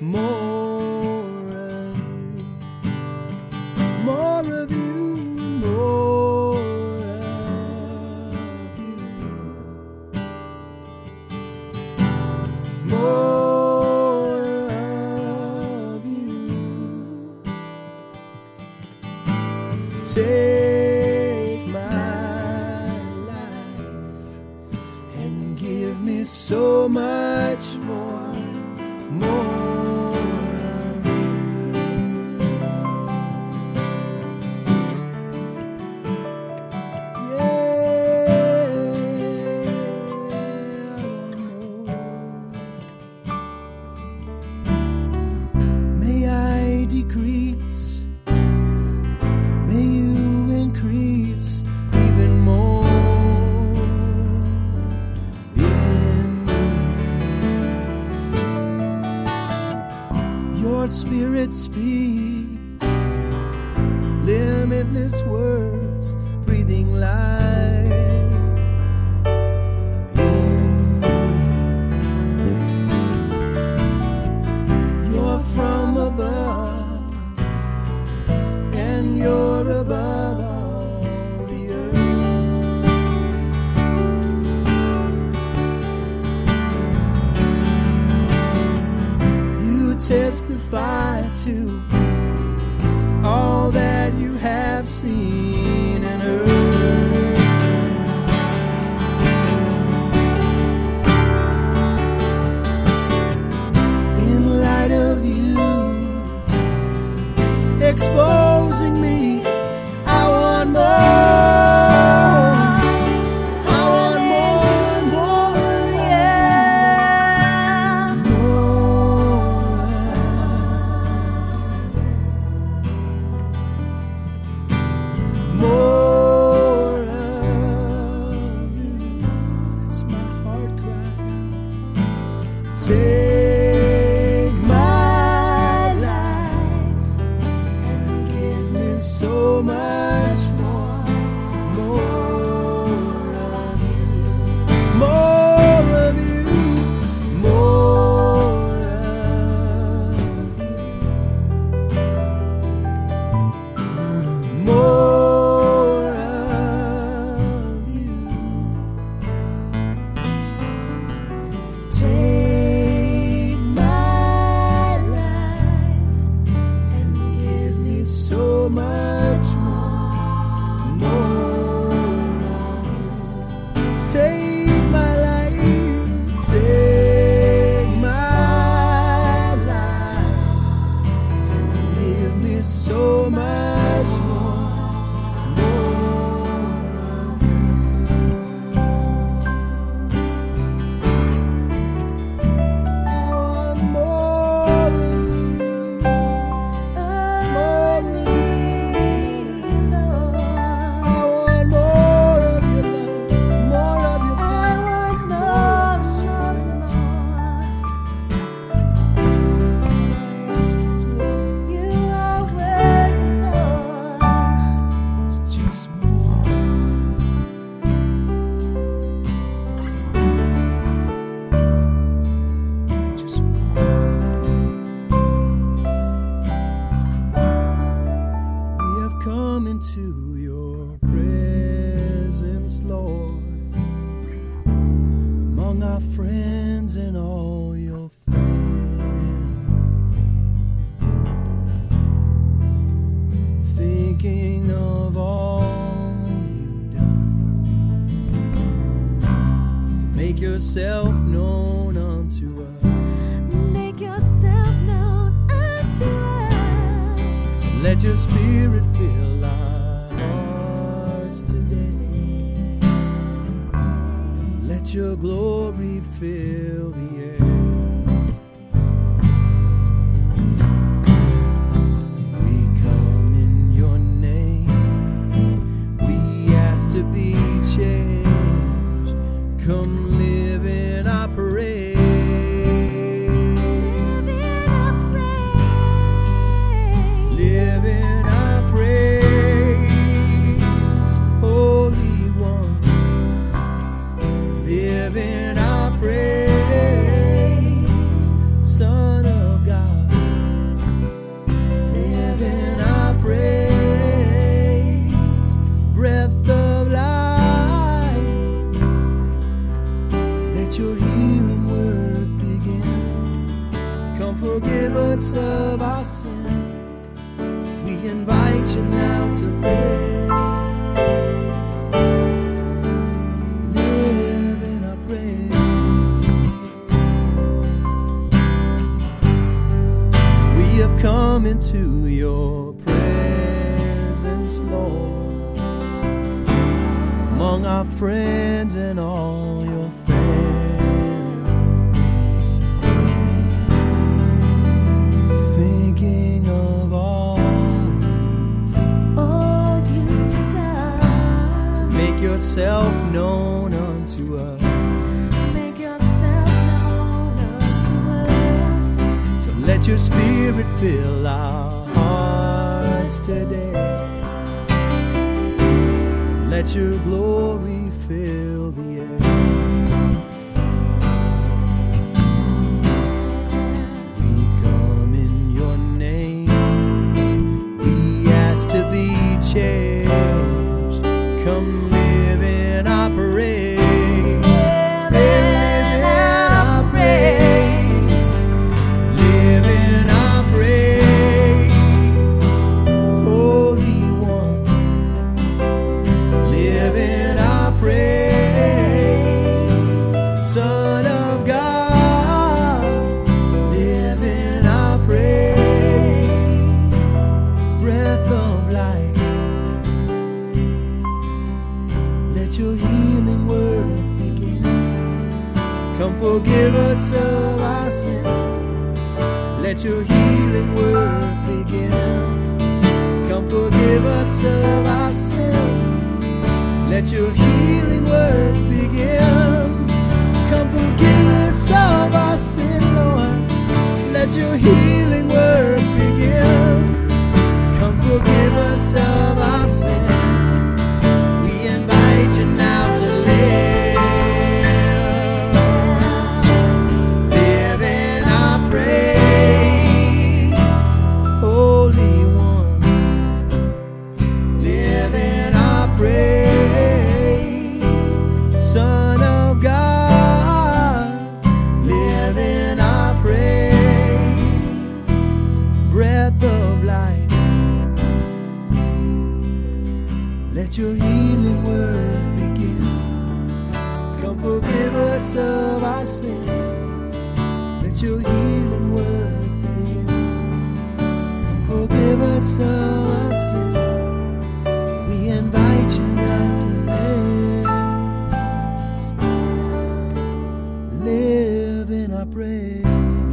more of you, more of you, more of you, more of you. Take my life and give me so much more. it speaks limitless words. testify to all that you have seen and heard. come into your presence, Lord, among our friends and all your family. Thinking of all you've done to make yourself known unto us. let your spirit fill your glory fill the air. We come in your name, we ask to be changed. Come our sin. We invite you now to live. Live in our praise. We have come into your presence, Lord, among our friends and all your family. Make yourself known unto us. Make yourself known unto us. So let your spirit fill our hearts today. Let your glory forgive us of our sin. Let your healing work begin. Come forgive us of our sin. Let your healing work begin. Come forgive us of our sin, Lord. Let your healing work begin. Come forgive us of Come forgive us of our sin. Let your healing work begin. Come forgive us of our sin. We invite you now to live. Live in our praise.